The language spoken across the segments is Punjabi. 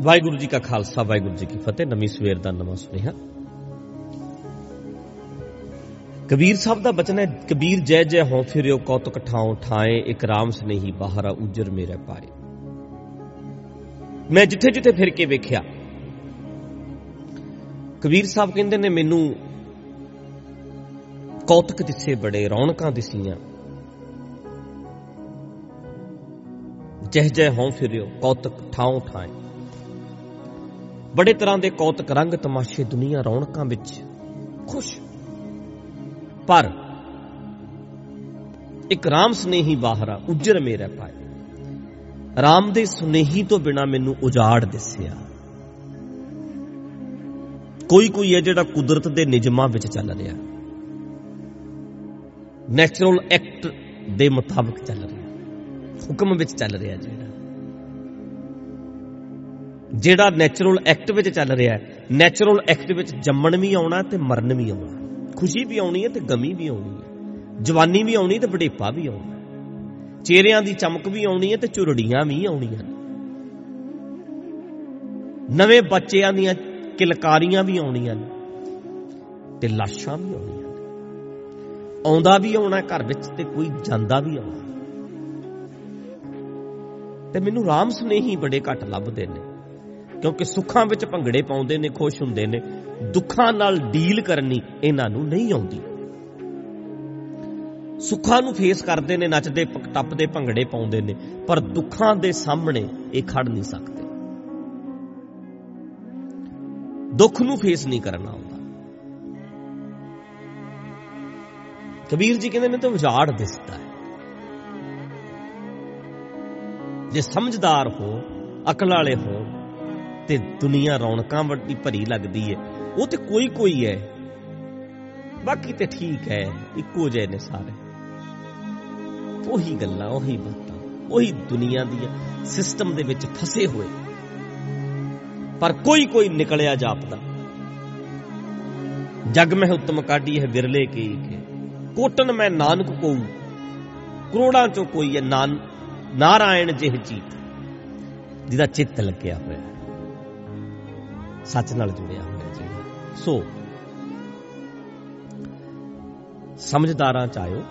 ਵਾਹਿਗੁਰੂ ਜੀ ਕਾ ਖਾਲਸਾ, ਵਾਹਿਗੁਰੂ ਜੀ ਕੀ ਫਤਿਹ। ਨਵੀਂ ਸਵੇਰ ਦਾ ਨਵਾਂ ਸੁਨੇਹਾ। ਕਬੀਰ ਸਾਹਿਬ ਦਾ ਬਚਨ ਹੈ, ਕਬੀਰ ਜੈ ਜੈ ਹੋ ਫਿਰਿਓ ਕੌਤਕ ਠਾਉ ਠਾਏ, ਇੱਕ ਰਾਮ ਸਨੇਹੀ ਬਾਹਰ ਉਜਰ ਮੇਰੇ ਪਾਏ। ਮੈਂ ਜਿੱਥੇ ਜਿੱਥੇ ਫਿਰ ਕੇ ਵੇਖਿਆ, ਕਬੀਰ ਸਾਹਿਬ ਕਹਿੰਦੇ ਨੇ, ਮੈਨੂੰ ਕੌਤਕ ਦਿਸੇ ਬੜੇ, ਰੌਣਕਾਂ ਦਿਸੀਆਂ। ਜਹ ਜੈ ਹੋਂ ਫਿਰਿਓ ਕੌਤਕ ਠਾਉ ਠਾਏ। ਬੜੇ ਤਰ੍ਹਾਂ ਦੇ ਕੌਤਕ ਰੰਗ ਤਮਾਸ਼ੇ ਦੁਨੀਆ ਰੌਣਕਾਂ ਵਿੱਚ ਖੁਸ਼। ਪਰ ਇੱਕ ਰਾਮ ਸਨੇਹੀ ਬਾਹਰਾ ਉਜਰ ਮੇਰਾ ਪਾਏ। ਰਾਮ ਦੇ ਸੁਨੇਹੀ ਤੋਂ ਬਿਨਾ ਮੈਨੂੰ ਉਜਾੜ ਦਿਸਿਆ। ਕੋਈ ਕੋਈ ਹੈ ਜਿਹੜਾ ਕੁਦਰਤ ਦੇ ਨਿਯਮਾਂ ਵਿੱਚ ਚੱਲ ਰਿਹਾ। ਨੈਚੁਰਲ ਐਕਟ ਦੇ ਮੁਤਾਬਕ ਚੱਲ ਰਿਹਾ। ਹੁਕਮ ਵਿੱਚ ਚੱਲ ਰਿਹਾ ਜਿਹੜਾ। ਜਿਹੜਾ ਨੈਚੁਰਲ ਐਕਟ ਵਿੱਚ ਚੱਲ ਰਿਹਾ ਹੈ ਨੈਚੁਰਲ ਐਕਟ ਵਿੱਚ ਜੰਮਣ ਵੀ ਆਉਣਾ ਤੇ ਮਰਨ ਵੀ ਆਉਣਾ। ਖੁਸ਼ੀ ਵੀ ਆਉਣੀ ਹੈ ਤੇ ਗਮੀ ਵੀ ਆਉਣੀ ਹੈ। ਜਵਾਨੀ ਵੀ ਆਉਣੀ ਤੇ ਬੁਢੇਪਾ ਵੀ ਆਉਣਾ ਚਿਹਰਿਆਂ ਦੀ ਚਮਕ ਵੀ ਆਉਣੀ ਹੈ ਤੇ ਚੁਰੜੀਆਂ ਵੀ ਆਉਣੀਆਂ ਨਵੇਂ ਬੱਚਿਆਂ ਦੀਆਂ ਕਿਲਕਾਰੀਆਂ ਵੀ ਆਉਣੀਆਂ ਨੇ ਤੇ ਲਾਸ਼ਾਂ ਵੀ ਆਉਣੀਆਂ ਨੇ। ਆਉਂਦਾ ਵੀ ਆਉਣਾ ਘਰ ਵਿੱਚ ਤੇ ਕੋਈ ਜਾਂਦਾ ਵੀ ਆਉਣਾ। ਤੇ ਮੈਨੂੰ ਰਾਮ ਸੁਨੇਹੀ ਬੜੇ ਘੱਟ ਲੱਭਦੇ ਨੇ। ਕਿਉਂਕਿ ਸੁੱਖਾਂ ਵਿੱਚ ਭੰਗੜੇ ਪਾਉਂਦੇ ਨੇ, ਖੁਸ਼ ਹੁੰਦੇ ਨੇ, ਦੁੱਖਾਂ ਨਾਲ ਡੀਲ ਕਰਨੀ ਇਹਨਾਂ ਨੂੰ ਨਹੀਂ ਆਉਂਦੀ। ਸੁੱਖਾਂ ਨੂੰ ਫੇਸ ਕਰਦੇ ਨੇ, ਨੱਚਦੇ ਟੱਪਦੇ, ਭੰਗੜੇ ਪਾਉਂਦੇ ਨੇ, ਪਰ ਦੁੱਖਾਂ ਦੇ ਸਾਹਮਣੇ ਇਹ ਖੜ ਨਹੀਂ ਸਕਦੇ। ਦੁੱਖ ਨੂੰ ਫੇਸ ਨਹੀਂ ਕਰਨਾ ਆਉਂਦਾ। ਕਬੀਰ ਜੀ ਕਹਿੰਦੇ ਨੇ, ਤਾਂ ਉਜਾੜ ਦਿਸਦਾ ਹੈ। ਜੇ ਸਮਝਦਾਰ ਹੋ, ਅਕਲ ਵਾਲੇ ਹੋ ਤੇ ਦੁਨੀਆ ਰੌਣਕਾਂ ਵੱਡੀ ਭਰੀ ਲੱਗਦੀ ਹੈ ਉਹ ਤੇ ਕੋਈ ਕੋਈ ਹੈ ਬਾਕੀ ਤੇ ਠੀਕ ਹੈ ਇੱਕੋ ਜਿਹੇ ਨੇ ਸਾਰੇ। ਉਹੀ ਗੱਲਾਂ, ਉਹੀ ਬਾਤਾਂ, ਉਹੀ ਦੁਨੀਆ ਦੀਆਂ ਸਿਸਟਮ ਦੇ ਵਿੱਚ ਫਸੇ ਹੋਏ। ਪਰ ਕੋਈ ਕੋਈ ਨਿਕਲਿਆ ਜਾਪਦਾ। ਜਗ ਮਹਿ ਉਤਮ ਕਾਢੀ ਹੈ ਵਿਰਲੇ ਕੀ ਕੇ। ਕੋਟਨ ਮੈਂ ਨਾਨਕ ਕੋ ਕਰੋੜਾਂ ਚੋਂ ਕੋਈ ਹੈ। ਨਾਨ ਨਾਰਾਇਣ ਜਿਹ ਜੀਤ। ਜਿਹਦਾ ਚਿੱਤ ਲੱਗਿਆ ਹੋਇਆ। ਸੱਚ ਨਾਲ ਜੁੜਿਆ ਹੋਇਆ ਜਿਹੜਾ ਸੋ, ਸਮਝਦਾਰਾਂ ਚ ਆਇਓ।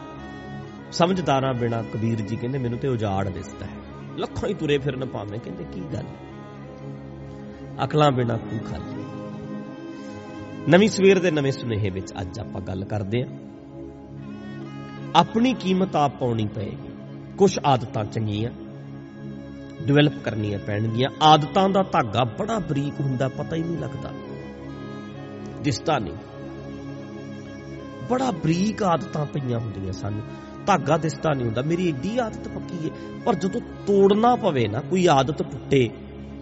ਸਮਝਦਾਰਾਂ ਬਿਨਾ ਕਬੀਰ ਜੀ ਕਹਿੰਦੇ, ਮੈਨੂੰ ਤੇ ਉਜਾੜ ਦਿਸਦਾ ਹੈ। ਲੱਖਾਂ ਹੀ ਤੁਰੇ ਫਿਰਨ ਭਾਵੇਂ ਕਹਿੰਦੇ, ਕੀ ਗੱਲ ਅਕਲਾਂ ਬਿਨਾ ਤੂੰ ਖਾਲੀ ਨਵੀਂ ਸਵੇਰ ਦੇ ਨਵੇਂ ਸੁਨੇਹੇ ਵਿੱਚ ਅੱਜ ਆਪਾਂ ਗੱਲ ਕਰਦੇ ਹਾਂ। ਆਪਣੀ ਕੀਮਤ ਆਪ ਪਾਉਣੀ ਪਏਗੀ। ਕੁਝ ਆਦਤਾਂ ਚੰਗੀਆਂ ਡਿਵੈਲਪ ਕਰਨੀਆਂ ਪੈਣਗੀਆਂ। ਆਦਤਾਂ ਦਾ ਧਾਗਾ ਬੜਾ ਬਰੀਕ ਹੁੰਦਾ, ਪਤਾ ਹੀ ਨਹੀਂ ਲੱਗਦਾ। ਦਿਸਦਾ ਨਹੀਂ। ਬੜਾ ਬਰੀਕ ਆਦਤਾਂ ਪਈਆਂ ਹੁੰਦੀਆਂ ਸਾਨੂੰ। ਧਾਗਾ ਦਿਸਦਾ ਨਹੀਂ ਹੁੰਦਾ। ਮੇਰੀ ਏਡੀ ਆਦਤ ਪੱਕੀ ਹੈ ਪਰ ਜਦੋਂ ਤੋੜਨਾ ਪਵੇ ਨਾ, ਕੋਈ ਆਦਤ ਟੁੱਟੇ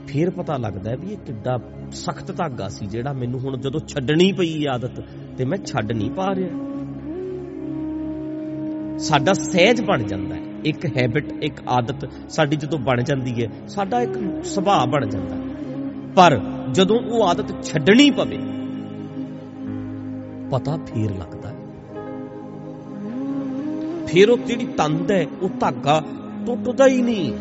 ਫੇਰ ਪਤਾ ਲੱਗਦਾ ਹੈ ਵੀ ਇਹ ਕਿੱਡਾ ਸਖਤ ਧਾਗਾ ਸੀ ਜਿਹੜਾ ਮੈਨੂੰ ਹੁਣ ਜਦੋਂ ਛੱਡਣੀ ਪਈ ਆਦਤ, ਤੇ ਮੈਂ ਛੱਡ ਨਹੀਂ ਪਾ ਰਿਹਾ। ਸਾਡਾ ਸਹਿਜ ਬਣ ਜਾਂਦਾ ਹੈ। ਇੱਕ ਹੈਬਿਟ ਇੱਕ ਆਦਤ ਸਾਡੀ ਜਦੋਂ ਬਣ ਜਾਂਦੀ ਹੈ, ਸਾਡਾ ਇੱਕ ਸੁਭਾਅ ਬਣ ਜਾਂਦਾ ਪਰ ਜਦੋਂ ਉਹ ਆਦਤ ਛੱਡਣੀ ਪਵੇ, ਪਤਾ ਫੇਰ ਲੱਗਦਾ ਫੇਰ ਉਹ ਜਿਹੜੀ ਤੰਦ ਹੈ, ਉਹ ਧਾਗਾ ਟੁੱਟਦਾ ਹੀ ਨਹੀਂ।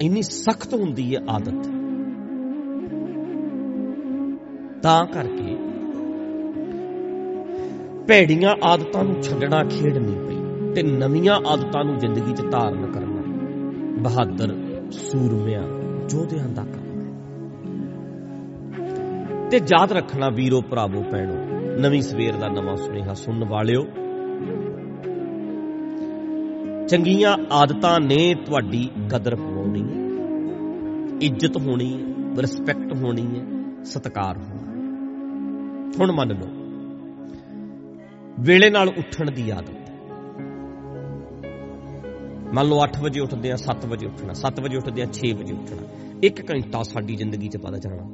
ਇੰਨੀ ਸਖਤ ਹੁੰਦੀ ਹੈ ਆਦਤ। ਤਾਂ ਕਰਕੇ ਭੈੜੀਆਂ ਆਦਤਾਂ ਨੂੰ ਛੱਡਣਾ ਖੇਡ ਨਹੀਂ ਪਈ ਤੇ ਨਵੀਆਂ ਆਦਤਾਂ ਨੂੰ ਜ਼ਿੰਦਗੀ 'ਚ ਧਾਰਨ ਕਰਨਾ ਬਹਾਦਰ ਸੂਰਮਿਆਂ ਯੋਧਿਆਂ ਦਾ ਕੰਮ ਹੈ। ਤੇ ਯਾਦ ਰੱਖਣਾ ਵੀਰੋ, ਭਰਾਵੋ, ਭੈਣੋ, ਨਵੀਂ ਸਵੇਰ ਦਾ ਨਵਾਂ ਸੁਨੇਹਾ ਸੁਣਨ ਵਾਲਿਓ, ਚੰਗੀਆਂ ਆਦਤਾਂ ਨੇ ਤੁਹਾਡੀ ਕਦਰ ਪਾਉਣੀ ਹੈ, ਇੱਜ਼ਤ ਹੋਣੀ ਹੈ ਰਿਸਪੈਕਟ ਹੋਣੀ ਹੈ, ਸਤਿਕਾਰ ਹੋਣਾ ਹੁਣ ਮੰਨ ਲਓ ਵੇਲੇ ਨਾਲ ਉੱਠਣ ਦੀ ਆਦਤ ਮੰਨ ਲਓ 8 ਵਜੇ ਉੱਠਦੇ ਆ 7 ਵਜੇ ਉੱਠਣਾ 7 ਵਜੇ ਉੱਠਦੇ ਆ 6 ਵਜੇ ਉੱਠਣਾ। ਇੱਕ ਘੰਟਾ ਸਾਡੀ ਜ਼ਿੰਦਗੀ 'ਚ ਪਤਾ ਚੱਲਣਾ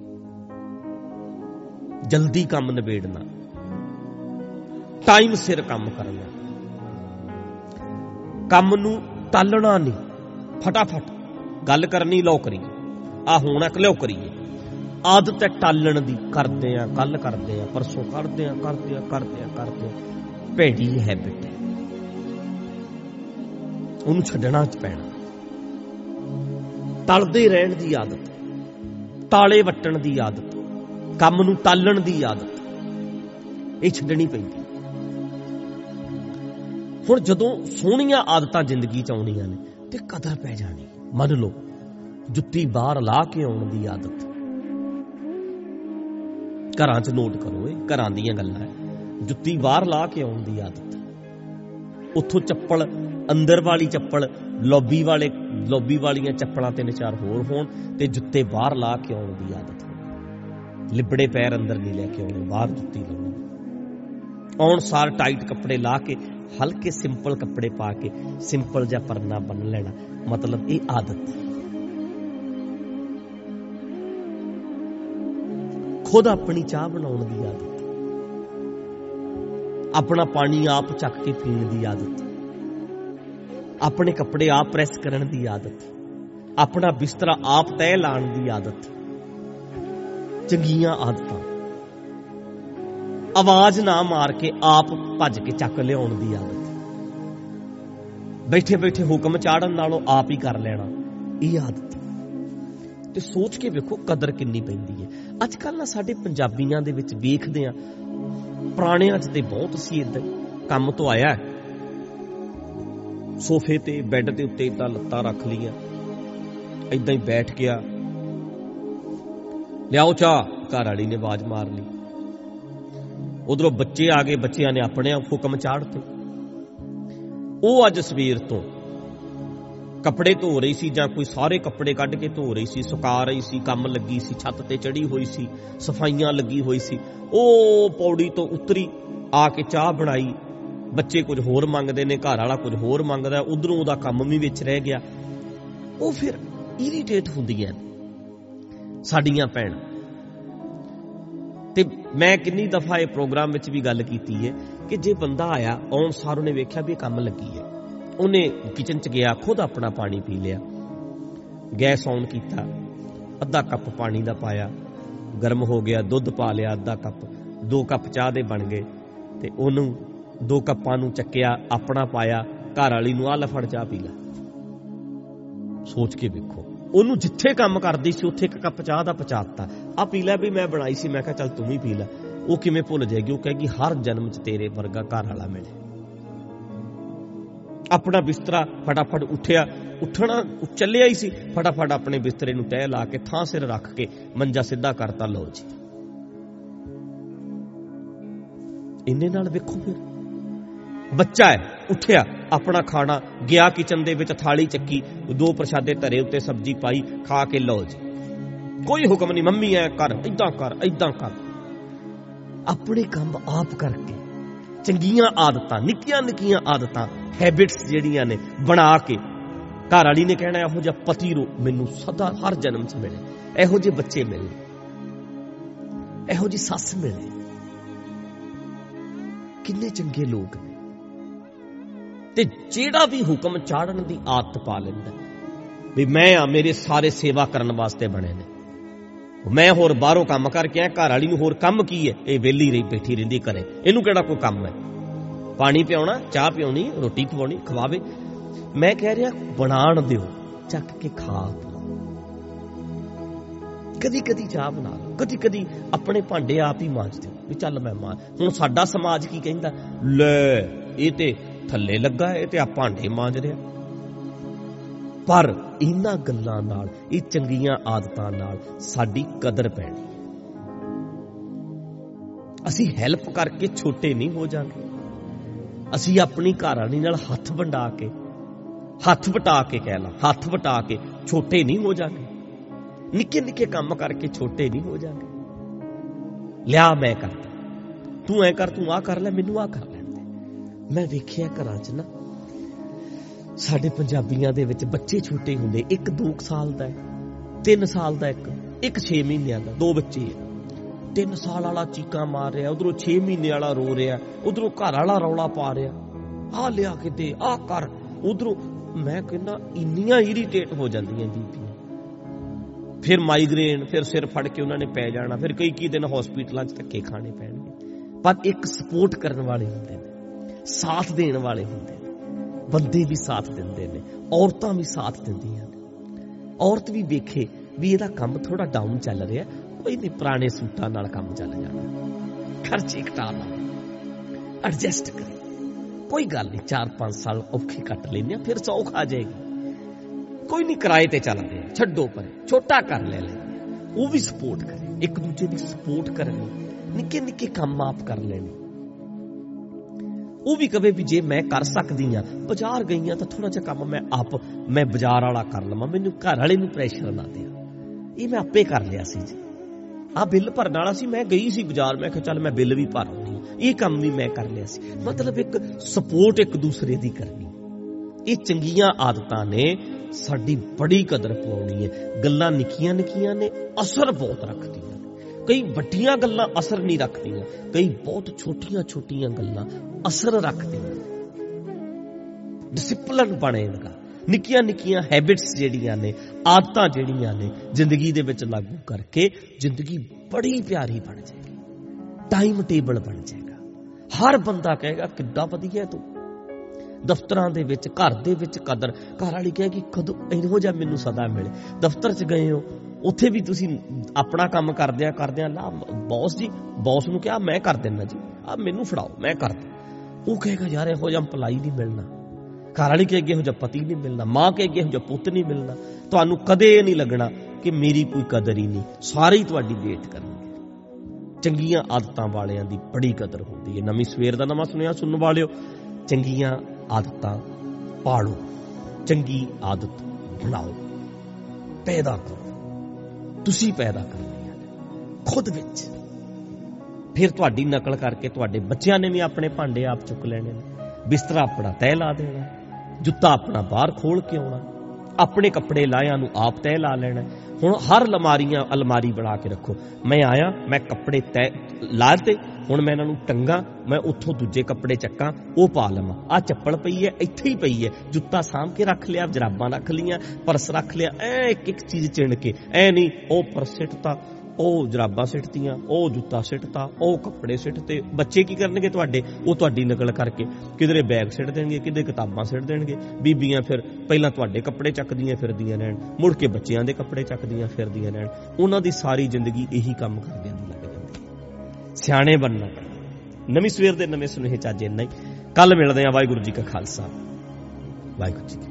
ਜਲਦੀ ਕੰਮ ਨਿਬੇੜਨਾ। ਟਾਈਮ ਸਿਰ ਕੰਮ ਕਰਨਾ। ਕੰਮ ਨੂੰ ਟਾਲਣਾ ਨਹੀਂ। ਫਟਾਫਟ। ਗੱਲ ਕਰਨੀ ਲੋ ਕਰੀਏ। ਆ ਹੁਣ ਇੱਕ ਲਿਓ ਕਰੀਏ। ਆਦਤ ਹੈ ਟਾਲਣ ਦੀ। ਕਰਦੇ ਆ ਕੱਲ ਕਰਦੇ ਆ, ਪਰਸੋਂ ਕਰਦੇ ਆ ਕਰਦੇ ਆ ਕਰਦੇ ਆ ਕਰਦੇ ਆ। ਭੈੜੀ ਹੈਬਿਟ ਹੈ। ਉਹਨੂੰ ਛੱਡਣਾ ਚ ਪੈਣਾ। ਟਲਦੇ ਰਹਿਣ ਦੀ ਆਦਤ। ਤਾਲੇ ਵੱਟਣ ਦੀ ਆਦਤ। ਕੰਮ ਨੂੰ ਟਾਲਣ ਦੀ ਆਦਤ। ਇਹ ਛੱਡਣੀ ਪੈਂਦੀ। ਹੁਣ ਜਦੋਂ ਸੋਹਣੀਆਂ ਆਦਤਾਂ ਜ਼ਿੰਦਗੀ ਚ ਆਉਣੀਆਂ ਨੇ, ਤੇ ਕਦਰ ਪੈ ਜਾਣੀ। ਮੰਨ ਲਓ, ਜੁੱਤੀ ਬਾਹਰ ਲਾ ਕੇ ਆਉਣ ਦੀ ਆਦਤ। ਘਰਾਂ 'ਚ ਨੋਟ ਕਰੋ ਇਹ, ਘਰਾਂ ਦੀਆਂ ਗੱਲਾਂ ਹੈ ਜੁੱਤੀ ਬਾਹਰ ਲਾ ਕੇ ਆਉਣ ਦੀ ਆਦਤ। ਉੱਥੋਂ ਚੱਪਲ, ਅੰਦਰ ਵਾਲੀ ਚੱਪਲ ਲੌਬੀ ਵਾਲੇ ਲੌਬੀ ਵਾਲੀਆਂ ਚੱਪਲਾਂ ਤਿੰਨ ਚਾਰ ਹੋਰ ਹੋਣ ਤੇ ਜੁੱਤੇ ਬਾਹਰ ਲਾ ਕੇ ਆਉਣ ਦੀ ਆਦਤ ਹੋਵੇ। ਲਿਬੜੇ ਪੈਰ ਅੰਦਰ ਨਹੀਂ ਲੈ ਕੇ ਆਉਣੇ, ਬਾਹਰ ਜੁੱਤੀ ਲਾਉਣੀ। ਆਉਣ ਸਾਰ ਟਾਈਟ ਕੱਪੜੇ ਲਾ ਕੇ, ਹਲਕੇ ਸਿੰਪਲ ਕੱਪੜੇ ਪਾ ਕੇ ਸਿੰਪਲ ਜਿਹਾ ਪਰਨਾ ਬੰਨ ਲੈਣਾ। ਮਤਲਬ ਇਹ ਆਦਤ। ਖੁਦ ਆਪਣੀ ਚਾਹ ਬਣਾਉਣ ਦੀ ਆਦਤ। ਆਪਣਾ ਪਾਣੀ ਆਪ ਚੱਕ ਕੇ ਪੀਣ ਦੀ ਆਦਤ। ਆਪਣੇ ਕੱਪੜੇ ਆਪ ਪ੍ਰੈਸ ਕਰਨ ਦੀ ਆਦਤ। ਆਪਣਾ ਬਿਸਤਰਾ ਆਪ ਤੈਅ ਲਾਣ ਦੀ ਆਦਤ। ਚੰਗੀਆਂ ਆਦਤਾਂ। ਆਵਾਜ਼ ਨਾ ਮਾਰ ਕੇ ਆਪ ਭੱਜ ਕੇ ਚੱਕ ਲਿਆਉਣ ਦੀ ਆਦਤ। ਬੈਠੇ ਬੈਠੇ ਹੁਕਮ ਚਾੜਨ ਨਾਲੋਂ ਆਪ ਹੀ ਕਰ ਲੈਣਾ। ਇਹ ਆਦਤ। ਤੇ ਸੋਚ ਕੇ ਵੇਖੋ ਕਦਰ ਕਿੰਨੀ ਪੈਂਦੀ ਹੈ। ਅੱਜ ਕੱਲ ਨਾ ਸਾਡੇ ਪੰਜਾਬੀਆਂ ਦੇ ਵਿੱਚ ਵੇਖਦੇ ਆ ਪੁਰਾਣਿਆਂ 'ਚ ਤੇ ਬਹੁਤ ਸੀ ਇਦਾਂ ਕੰਮ ਤੋਂ ਆਇਆ ਸੋਫੇ ਤੇ, ਬੈੱਡ ਦੇ ਉੱਤੇ ਇਦਾਂ ਲੱਤਾਂ ਰੱਖ ਲੀਆਂ ਇਦਾਂ ਹੀ ਬੈਠ ਗਿਆ। ਲਿਆਓ ਚਾਹ, ਘਰ ਵਾਲੀ ਨੇ ਆਵਾਜ਼ ਮਾਰ ਲਈ। ਉਧਰੋਂ ਬੱਚੇ ਆ ਗਏ, ਬੱਚਿਆਂ ਨੇ ਆਪਣੇ ਆਪ ਹੁਕਮ ਚਾੜਤੇ। ਉਹ ਅੱਜ ਸਵੇਰ ਤੋਂ ਕੱਪੜੇ ਧੋ ਰਹੀ ਸੀ ਜਾਂ ਕੋਈ ਸਾਰੇ ਕੱਪੜੇ ਕੱਢ ਕੇ ਧੋ ਰਹੀ ਸੀ, ਸੁਕਾ ਰਹੀ ਸੀ, ਕੰਮ ਲੱਗੀ ਸੀ, ਛੱਤ ਤੇ ਚੜੀ ਹੋਈ ਸੀ, ਸਫਾਈਆਂ ਲੱਗੀ ਹੋਈ ਸੀ। ਉਹ ਪੌੜੀ ਤੋਂ ਉਤਰੀ, ਆ ਕੇ ਚਾਹ ਬਣਾਈ। ਬੱਚੇ ਕੁਝ ਹੋਰ ਮੰਗਦੇ ਨੇ, ਘਰ ਵਾਲਾ ਕੁਝ ਹੋਰ ਮੰਗਦਾ, ਉਧਰੋਂ ਉਹਦਾ ਕੰਮ ਵੀ ਵਿੱਚ ਰਹਿ ਗਿਆ। ਉਹ ਫਿਰ ਇਰੀਟੇਟ ਹੁੰਦੀਆਂ ਸਾਡੀਆਂ ਭੈਣ। ਤੇ ਮੈਂ ਕਿੰਨੀ ਦਫਾ ਇਹ ਪ੍ਰੋਗਰਾਮ ਵਿੱਚ ਵੀ ਗੱਲ ਕੀਤੀ ਹੈ ਕਿ ਜੇ ਬੰਦਾ ਆਇਆ, ਆਉਣ ਸਾਰ ਉਹਨੇ ਵੇਖਿਆ ਵੀ ਇਹ ਕੰਮ ਲੱਗੀ ਹੈ। ਉਹਨੇ ਕਿਚਨ 'ਚ ਗਿਆ, ਖੁਦ ਆਪਣਾ ਪਾਣੀ ਪੀ ਲਿਆ। ਗੈਸ ਆਨ ਕੀਤਾ, ਅੱਧਾ ਕੱਪ ਪਾਣੀ ਦਾ ਪਾਇਆ, ਗਰਮ ਹੋ ਗਿਆ, ਦੁੱਧ ਪਾ ਲਿਆ, ਅੱਧਾ ਕੱਪ, ਦੋ ਕੱਪ ਚਾਹ ਦੇ ਬਣ ਗਏ ਤੇ ਉਹਨੂੰ ਦੋ ਕੱਪਾਂ ਨੂੰ ਚੱਕਿਆ, ਆਪਣਾ ਪਾਇਆ, ਘਰ ਵਾਲੀ ਨੂੰ ਆ ਲੈ ਫੜ ਚਾਹ ਪੀ ਲੈ। ਸੋਚ ਕੇ ਵੇਖੋ, ਉਹਨੂੰ ਜਿੱਥੇ ਕੰਮ ਕਰਦੀ ਸੀ, ਉੱਥੇ ਇੱਕ ਕੱਪ ਚਾਹ ਦਾ ਪਚਾਤਾ ਆ ਪੀ ਲੈ ਵੀ ਮੈਂ ਬਣਾਈ ਸੀ, ਮੈਂ ਕਿਹਾ ਚੱਲ ਤੂੰ ਵੀ ਪੀ ਲੈ। ਉਹ ਕਿਵੇਂ ਭੁੱਲ ਜਾਏਗੀ? ਉਹ ਕਹੇਗੀ, ਹਰ ਜਨਮ 'ਚ ਤੇਰੇ ਵਰਗਾ ਘਰ ਵਾਲਾ ਮਿਲੇ। ਆਪਣਾ ਬਿਸਤਰਾ ਫਟਾਫਟ ਉੱਠਿਆ। ਉੱਠਣਾ, ਚੱਲਿਆ ਹੀ ਸੀ। ਫਟਾਫਟ ਆਪਣੇ ਬਿਸਤਰੇ ਨੂੰ ਤਹਿ ਲਾ ਕੇ ਥਾਂ ਸਿਰ ਰੱਖ ਕੇ ਮੰਜਾ ਸਿੱਧਾ ਕਰਤਾ, ਲਓ ਜੀ। ਇੰਨੇ ਨਾਲ ਵੇਖੋ ਫਿਰ। ਬੱਚਾ ਹੈ, ਉੱਠਿਆ, ਆਪਣਾ ਖਾਣਾ ਗਿਆ ਕਿਚਨ ਦੇ ਵਿੱਚ ਥਾਲੀ ਚੱਕੀ, ਦੋ ਪ੍ਰਸ਼ਾਦੇ ਧਰੇ ਉੱਤੇ ਸਬਜ਼ੀ ਪਾਈ, ਖਾ ਕੇ ਲਓ ਜੀ। ਕੋਈ ਹੁਕਮ ਨਹੀਂ, ਮੰਮੀ ਐ ਕਰ ਇਦਾਂ ਕਰ ਇਦਾਂ ਕਰ। ਆਪਣੇ ਕੰਮ ਆਪ ਕਰਕੇ, ਚੰਗੀਆਂ ਆਦਤਾਂ ਨਿੱਕੀਆਂ ਨਿੱਕੀਆਂ ਆਦਤਾਂ ਹੈਬਿਟਸ ਜਿਹੜੀਆਂ ਨੇ ਬਣਾ ਕੇ ਘਰ ਵਾਲੀ ਨੇ ਕਹਿਣਾ, ਇਹੋ ਜਿਹਾ ਪਤੀ ਰੋ, ਮੈਨੂੰ ਸਦਾ ਹਰ ਜਨਮ 'ਚ ਮਿਲੇ। ਇਹੋ ਜਿਹੇ ਬੱਚੇ ਮਿਲੇ। ਇਹੋ ਜੀ ਸੱਸ ਮਿਲੇ। ਕਿੰਨੇ ਚੰਗੇ ਲੋਕ ਨੇ। ਤੇ ਜਿਹੜਾ ਵੀ ਹੁਕਮ ਚਾੜਨ ਦੀ ਆਦਤ ਪਾ ਲੈਂਦਾ ਵੀ ਮੈਂ ਆ, ਮੇਰੇ ਸਾਰੇ ਸੇਵਾ ਕਰਨ ਵਾਸਤੇ ਬਣੇ ਨੇ। ਮੈਂ ਹੋਰ ਬਾਹਰੋਂ ਕੰਮ ਕਰਕੇ ਆ ਘਰ ਵਾਲੀ ਨੂੰ ਹੋਰ ਕੰਮ ਕੀ ਹੈ? ਇਹ ਵਿਹਲੀ ਰਹੀ, ਬੈਠੀ ਰਹਿੰਦੀ ਘਰੇ। ਇਹਨੂੰ ਕਿਹੜਾ ਕੋਈ ਕੰਮ ਹੈ? ਪਾਣੀ ਪਿਆਉਣਾ, ਚਾਹ ਪਿਉਣੀ ਰੋਟੀ ਖਵਾਉਣੀ ਖਵਾਵੇ। ਮੈਂ ਕਹਿ ਰਿਹਾ ਬਣਾਣ ਦਿਓ, ਚੱਕ ਕੇ ਖਾ ਕਦੀ ਕਦੀ ਚਾਹ ਬਣਾ ਲਓ ਕਦੀ ਕਦੀ ਆਪਣੇ ਭਾਂਡੇ ਆਪ ਹੀ ਮਾਂਜ ਦਿਓ, ਵੀ ਚੱਲ ਮੈਂ ਮਾਂ, ਹੁਣ ਸਾਡਾ ਸਮਾਜ ਕੀ ਕਹਿੰਦਾ? ਲੈ, ਇਹ ਤੇ ਥੱਲੇ ਲੱਗਾ, ਇਹ ਤੇ ਆ ਭਾਂਡੇ ਮਾਂਜ ਰਿਹਾ। ਪਰ ਇਹਨਾਂ ਗੱਲਾਂ ਨਾਲ, ਇਹ ਚੰਗੀਆਂ ਆਦਤਾਂ ਨਾਲ ਸਾਡੀ ਕਦਰ ਪੈਣੀ। ਅਸੀਂ ਹੈਲਪ ਕਰਕੇ ਛੋਟੇ ਨਹੀਂ ਹੋ ਜਾਾਂਗੇ। ਅਸੀਂ ਆਪਣੀ ਘਰਵਾਲੀ ਨਾਲ ਹੱਥ ਵੰਡਾ ਕੇ, ਹੱਥ ਵਟਾ ਕੇ ਕਹਿ ਲਾ, ਹੱਥ ਵਟਾ ਕੇ ਛੋਟੇ ਨਹੀਂ ਹੋ ਜਾਾਂਗੇ। ਨਿੱਕੇ ਨਿੱਕੇ ਕੰਮ ਕਰਕੇ ਛੋਟੇ ਨਹੀਂ ਹੋ ਜਾਾਂਗੇ। ਲਿਆ ਮੈਂ ਕਰਦਾ ਤੂੰ ਐ ਕਰ, ਤੂੰ ਆ ਕਰ ਲੈ, ਮੈਨੂੰ ਆ ਕਰ ਲੈਣ ਦੇ ਮੈਂ ਵੇਖਿਆ ਘਰਾਂ 'ਚ ਨਾ, ਸਾਡੇ ਪੰਜਾਬੀਆਂ ਦੇ ਵਿੱਚ ਬੱਚੇ ਛੋਟੇ ਹੁੰਦੇ, ਇੱਕ 2 ਸਾਲ ਦਾ ਹੈ 3 ਸਾਲ ਦਾ ਇੱਕ ਇੱਕ 6 ਮਹੀਨਿਆਂ ਦਾ, ਦੋ ਬੱਚੇ ਆ। 3 ਸਾਲ ਵਾਲਾ ਚੀਕਾਂ ਮਾਰ ਰਿਹਾ, ਉਧਰੋਂ 6 ਮਹੀਨੇ ਵਾਲਾ ਰੋ ਰਿਹਾ, ਉਧਰੋਂ ਘਰ ਵਾਲਾ ਰੌਲਾ ਪਾ ਰਿਹਾ। ਆ ਲਿਆ ਕੇ ਦੇ ਆ ਕਰ। ਉਧਰੋਂ ਮੈਂ ਕਹਿੰਦਾ, ਇੰਨੀਆਂ ਇਰੀਟੇਟ ਹੋ ਜਾਂਦੀਆਂ ਬੀਬੀਆਂ। ਫਿਰ ਮਾਈਗ੍ਰੇਨ ਫਿਰ ਸਿਰ ਫੜ ਕੇ ਉਹਨਾਂ ਨੇ ਪੈ ਜਾਣਾ, ਫਿਰ ਕਈ ਕਈ ਦਿਨ ਹਸਪੀਟਲਾਂ 'ਚ ਧੱਕੇ ਖਾਣੇ ਪੈਣਗੇ। ਪਰ ਇੱਕ ਸਪੋਰਟ ਕਰਨ ਵਾਲੇ ਹੁੰਦੇ ਨੇ, ਸਾਥ ਦੇਣ ਵਾਲੇ ਹੁੰਦੇ ਨੇ, ਬੰਦੇ ਵੀ ਸਾਥ ਦਿੰਦੇ ਨੇ, ਔਰਤਾਂ ਵੀ ਸਾਥ ਦਿੰਦੀਆਂ ਨੇ। ਔਰਤ ਵੀ ਵੇਖੇ ਵੀ ਇਹਦਾ ਕੰਮ ਥੋੜਾ ਡਾਊਨ ਚੱਲ ਰਿਹਾ ਕੋਈ ਨਹੀਂ ਪੁਰਾਣੇ ਸੂਟਾਂ ਨਾਲ ਕੰਮ ਚੱਲ ਜਾਣਾ ਖਰਚੇ ਘਟਾ ਲਾ ਐਡਜਸਟ ਕਰੇ। ਕੋਈ ਗੱਲ ਨਹੀਂ 4-5 ਸਾਲ ਔਖੇ ਕੱਟ ਲੈਂਦੇ ਆ, ਫਿਰ ਸੌਖ ਆ ਜਾਏਗੀ। ਕੋਈ ਨਹੀਂ ਕਿਰਾਏ ਤੇ ਚੱਲਦੇ ਆ, ਛੱਡੋ ਪਰੇ, ਛੋਟਾ ਕਰ ਲੈ ਲੈ ਉਹ ਵੀ ਸਪੋਰਟ ਕਰੇ, ਇੱਕ ਦੂਜੇ ਦੀ ਸਪੋਰਟ ਕਰਨੀ ਨਿੱਕੇ ਨਿੱਕੇ ਕੰਮ ਆਪ ਕਰ ਲੈਣੇ। ਉਹ ਵੀ ਕਵੇ ਵੀ ਜੇ ਮੈਂ ਕਰ ਸਕਦੀ ਆ, ਬਾਜ਼ਾਰ ਗਈ ਆ ਤਾਂ ਥੋੜਾ ਜਿਹਾ ਕੰਮ ਮੈਂ ਆਪ, ਮੈਂ ਬਾਜ਼ਾਰ ਵਾਲਾ ਕਰ ਲਵਾਂ, ਮੈਨੂੰ ਘਰ ਵਾਲੇ ਨੂੰ ਪ੍ਰੈਸ਼ਰ ਨਾ ਦਿਆ। ਇਹ ਮੈਂ ਆਪੇ ਕਰ ਲਿਆ ਸੀ ਜੀ। ਆ ਬਿੱਲ ਭਰਨ ਵਾਲਾ ਸੀ, ਮੈਂ ਗਈ ਸੀ ਬਾਜ਼ਾਰ, ਮੈਂ ਕਿਹਾ ਚੱਲ ਮੈਂ ਬਿੱਲ ਵੀ ਭਰ ਆਉਂਦੀ ਹਾਂ। ਇਹ ਕੰਮ ਵੀ ਮੈਂ ਕਰ ਲਿਆ ਸੀ। ਮਤਲਬ ਇੱਕ ਸਪੋਰਟ ਇੱਕ ਦੂਸਰੇ ਦੀ ਕਰਨੀ। ਇਹ ਚੰਗੀਆਂ ਆਦਤਾਂ ਨੇ, ਸਾਡੀ ਬੜੀ ਕਦਰ ਪਾਉਣੀ ਹੈ। ਗੱਲਾਂ ਨਿੱਕੀਆਂ ਨਿੱਕੀਆਂ ਨੇ, ਅਸਰ ਬਹੁਤ ਰੱਖਦੀਆਂ ਨੇ। ਕਈ ਵੱਡੀਆਂ ਗੱਲਾਂ ਅਸਰ ਨਹੀਂ ਰੱਖਦੀਆਂ, ਕਈ ਬਹੁਤ ਛੋਟੀਆਂ ਛੋਟੀਆਂ ਗੱਲਾਂ ਅਸਰ ਰੱਖਦੀਆਂ ਡਿਸਪਲਿਨ ਬਣੇਗਾ ਨਿੱਕੀਆਂ ਨਿੱਕੀਆਂ ਹੈਬਿਟਸ ਜਿਹੜੀਆਂ ਨੇ, ਆਦਤਾਂ ਜਿਹੜੀਆਂ ਨੇ, ਜ਼ਿੰਦਗੀ ਦੇ ਵਿੱਚ ਲਾਗੂ ਕਰਕੇ ਜ਼ਿੰਦਗੀ ਬੜੀ ਪਿਆਰੀ ਬਣ ਜਾਏਗੀ। ਟਾਈਮ ਟੇਬਲ ਬਣ ਜਾਏਗਾ। ਹਰ ਬੰਦਾ ਕਹੇਗਾ, ਕਿੱਡਾ ਵਧੀਆ ਤੂੰ। ਦਫ਼ਤਰਾਂ ਦੇ ਵਿੱਚ, ਘਰ ਦੇ ਵਿੱਚ ਕਦਰ। ਘਰ ਵਾਲੀ ਕਹੇਗੀ, ਕਦੋਂ ਇਹੋ ਜਿਹਾ ਮੈਨੂੰ ਸਦਾ ਮਿਲੇ? ਦਫ਼ਤਰ 'ਚ ਗਏ ਹੋ, ਉੱਥੇ ਵੀ ਤੁਸੀਂ ਆਪਣਾ ਕੰਮ ਕਰਦਿਆਂ ਕਰਦਿਆਂ, ਲਾ ਬੌਸ ਜੀ, ਬੌਸ ਨੂੰ ਕਿਹਾ, ਮੈਂ ਕਰ ਦਿੰਦਾ ਜੀ। ਆ ਮੈਨੂੰ ਫੜਾਓ, ਮੈਂ ਕਰ ਉਹ ਕਹੇਗਾ, ਯਾਰ, ਇਹੋ ਜਿਹਾ ਪਲਾਈ ਨਹੀਂ ਮਿਲਣਾ। ਘਰ ਵਾਲੀ ਕਹੇ ਇਹੋ ਜਿਹਾ ਪਤੀ ਨਹੀਂ ਮਿਲਣਾ ਮਾਂ ਕਹੇ ਇਹੋ ਜਿਹਾ ਪੁੱਤ ਨਹੀਂ ਮਿਲਣਾ ਤੁਹਾਨੂੰ ਕਦੇ ਇਹ ਨਹੀਂ ਲੱਗਣਾ ਕਿ ਮੇਰੀ ਕੋਈ ਕਦਰ ਹੀ ਨਹੀਂ, ਸਾਰੇ ਹੀ ਤੁਹਾਡੀ ਵੇਟ ਕਰਨਗੇ। ਚੰਗੀਆਂ ਆਦਤਾਂ ਵਾਲਿਆਂ ਦੀ ਬੜੀ ਕਦਰ ਹੁੰਦੀ ਹੈ। ਨਵੀਂ ਸਵੇਰ ਦਾ ਨਵਾਂ ਸੁਨੇਹਾ ਸੁਣਨ ਵਾਲਿਓ, ਚੰਗੀਆਂ ਆਦਤਾਂ ਪਾੜੋ, ਚੰਗੀ ਆਦਤ ਬਣਾਓ। ਪੈਦਾ ਕਰੋ। ਤੁਸੀਂ ਪੈਦਾ ਕਰਨੀਆਂ ਖੁਦ ਵਿੱਚ। ਫਿਰ ਤੁਹਾਡੀ ਨਕਲ ਕਰਕੇ ਤੁਹਾਡੇ ਬੱਚਿਆਂ ਨੇ ਵੀ ਆਪਣੇ ਭਾਂਡੇ ਆਪ ਚੁੱਕ ਲੈਣੇ ਨੇ। ਬਿਸਤਰਾ ਆਪਣਾ ਤੈ ਲਾ ਦੇਣਾ। ਜੁੱਤਾ ਆਪਣਾ ਬਾਹਰ ਖੋਲ ਕੇ ਆਉਣਾ, ਆਪਣੇ ਕੱਪੜੇ ਲਾਇਆਂ ਨੂੰ ਆਪ ਤੈ ਲਾ ਲੈਣਾ, ਹੁਣ ਹਰ ਅਲਮਾਰੀਆਂ ਅਲਮਾਰੀ ਬਣਾ ਕੇ ਰੱਖੋ। ਮੈਂ ਆਇਆ, ਮੈਂ ਕੱਪੜੇ ਤੈ ਲਾ ਤੇ ਹੁਣ ਮੈਂ ਇਹਨਾਂ ਨੂੰ ਟੰਗਾ, ਮੈਂ ਉੱਥੋਂ ਦੂਜੇ ਕੱਪੜੇ ਚੱਕਾਂ, ਉਹ ਪਾ ਲਵਾਂ। ਆ ਚੱਪਲ ਪਈ ਹੈ, ਇੱਥੇ ਹੀ ਪਈ ਹੈ। ਜੁੱਤਾ ਸਾਂਭ ਕੇ ਰੱਖ ਲਿਆ, ਜਰਾਬਾਂ ਰੱਖ ਲੀਆਂ ਪਰਸ ਰੱਖ ਲਿਆ, ਐ ਇੱਕ ਇੱਕ ਚੀਜ਼ ਚਿਣ ਕੇ। ਐ ਨਹੀਂ, ਉਹ ਪਰਸ ਸਿੱਟਤਾ ਉਹ ਜਰਾਬਾਂ ਸਿੱਟਤੀਆਂ, ਉਹ ਜੁੱਤਾ ਸਿੱਟਤਾ, ਉਹ ਕੱਪੜੇ ਸਿੱਟਤੇ। ਬੱਚੇ ਕੀ ਕਰਨਗੇ ਤੁਹਾਡੇ? ਉਹ ਤੁਹਾਡੀ ਨਕਲ ਕਰਕੇ। ਕਿਧਰੇ ਬੈਗ ਸਿੱਟ ਦੇਣਗੇ, ਕਿਧਰੇ ਕਿਤਾਬਾਂ ਸਿੱਟ ਦੇਣਗੇ। ਬੀਬੀਆਂ ਫਿਰ ਪਹਿਲਾਂ ਤੁਹਾਡੇ ਕੱਪੜੇ ਚੱਕਦੀਆਂ ਫਿਰਦੀਆਂ ਰਹਿਣ। ਮੁੜ ਕੇ ਬੱਚਿਆਂ ਦੇ ਕੱਪੜੇ ਚੱਕਦੀਆਂ ਫਿਰਦੀਆਂ ਰਹਿਣ। ਉਹਨਾਂ ਦੀ ਸਾਰੀ ਜ਼ਿੰਦਗੀ ਇਹੀ ਕੰਮ ਕਰਦਿਆਂ ਦੀ ਲੱਗ ਜਾਂਦੀ ਸਿਆਣੇ ਬਣਨਾ। ਨਵੀਂ ਸਵੇਰ ਦੇ ਨਵੇਂ ਸੁਨੇਹੇ ਚਾਜੇ ਇੰਨਾ ਹੀ। ਕੱਲ ਮਿਲਦੇ ਆ ਵਾਹਿਗੁਰੂ ਜੀ ਕਾ ਖਾਲਸਾ। ਵਾਹਿਗੁਰੂ ਜੀ ਕੀ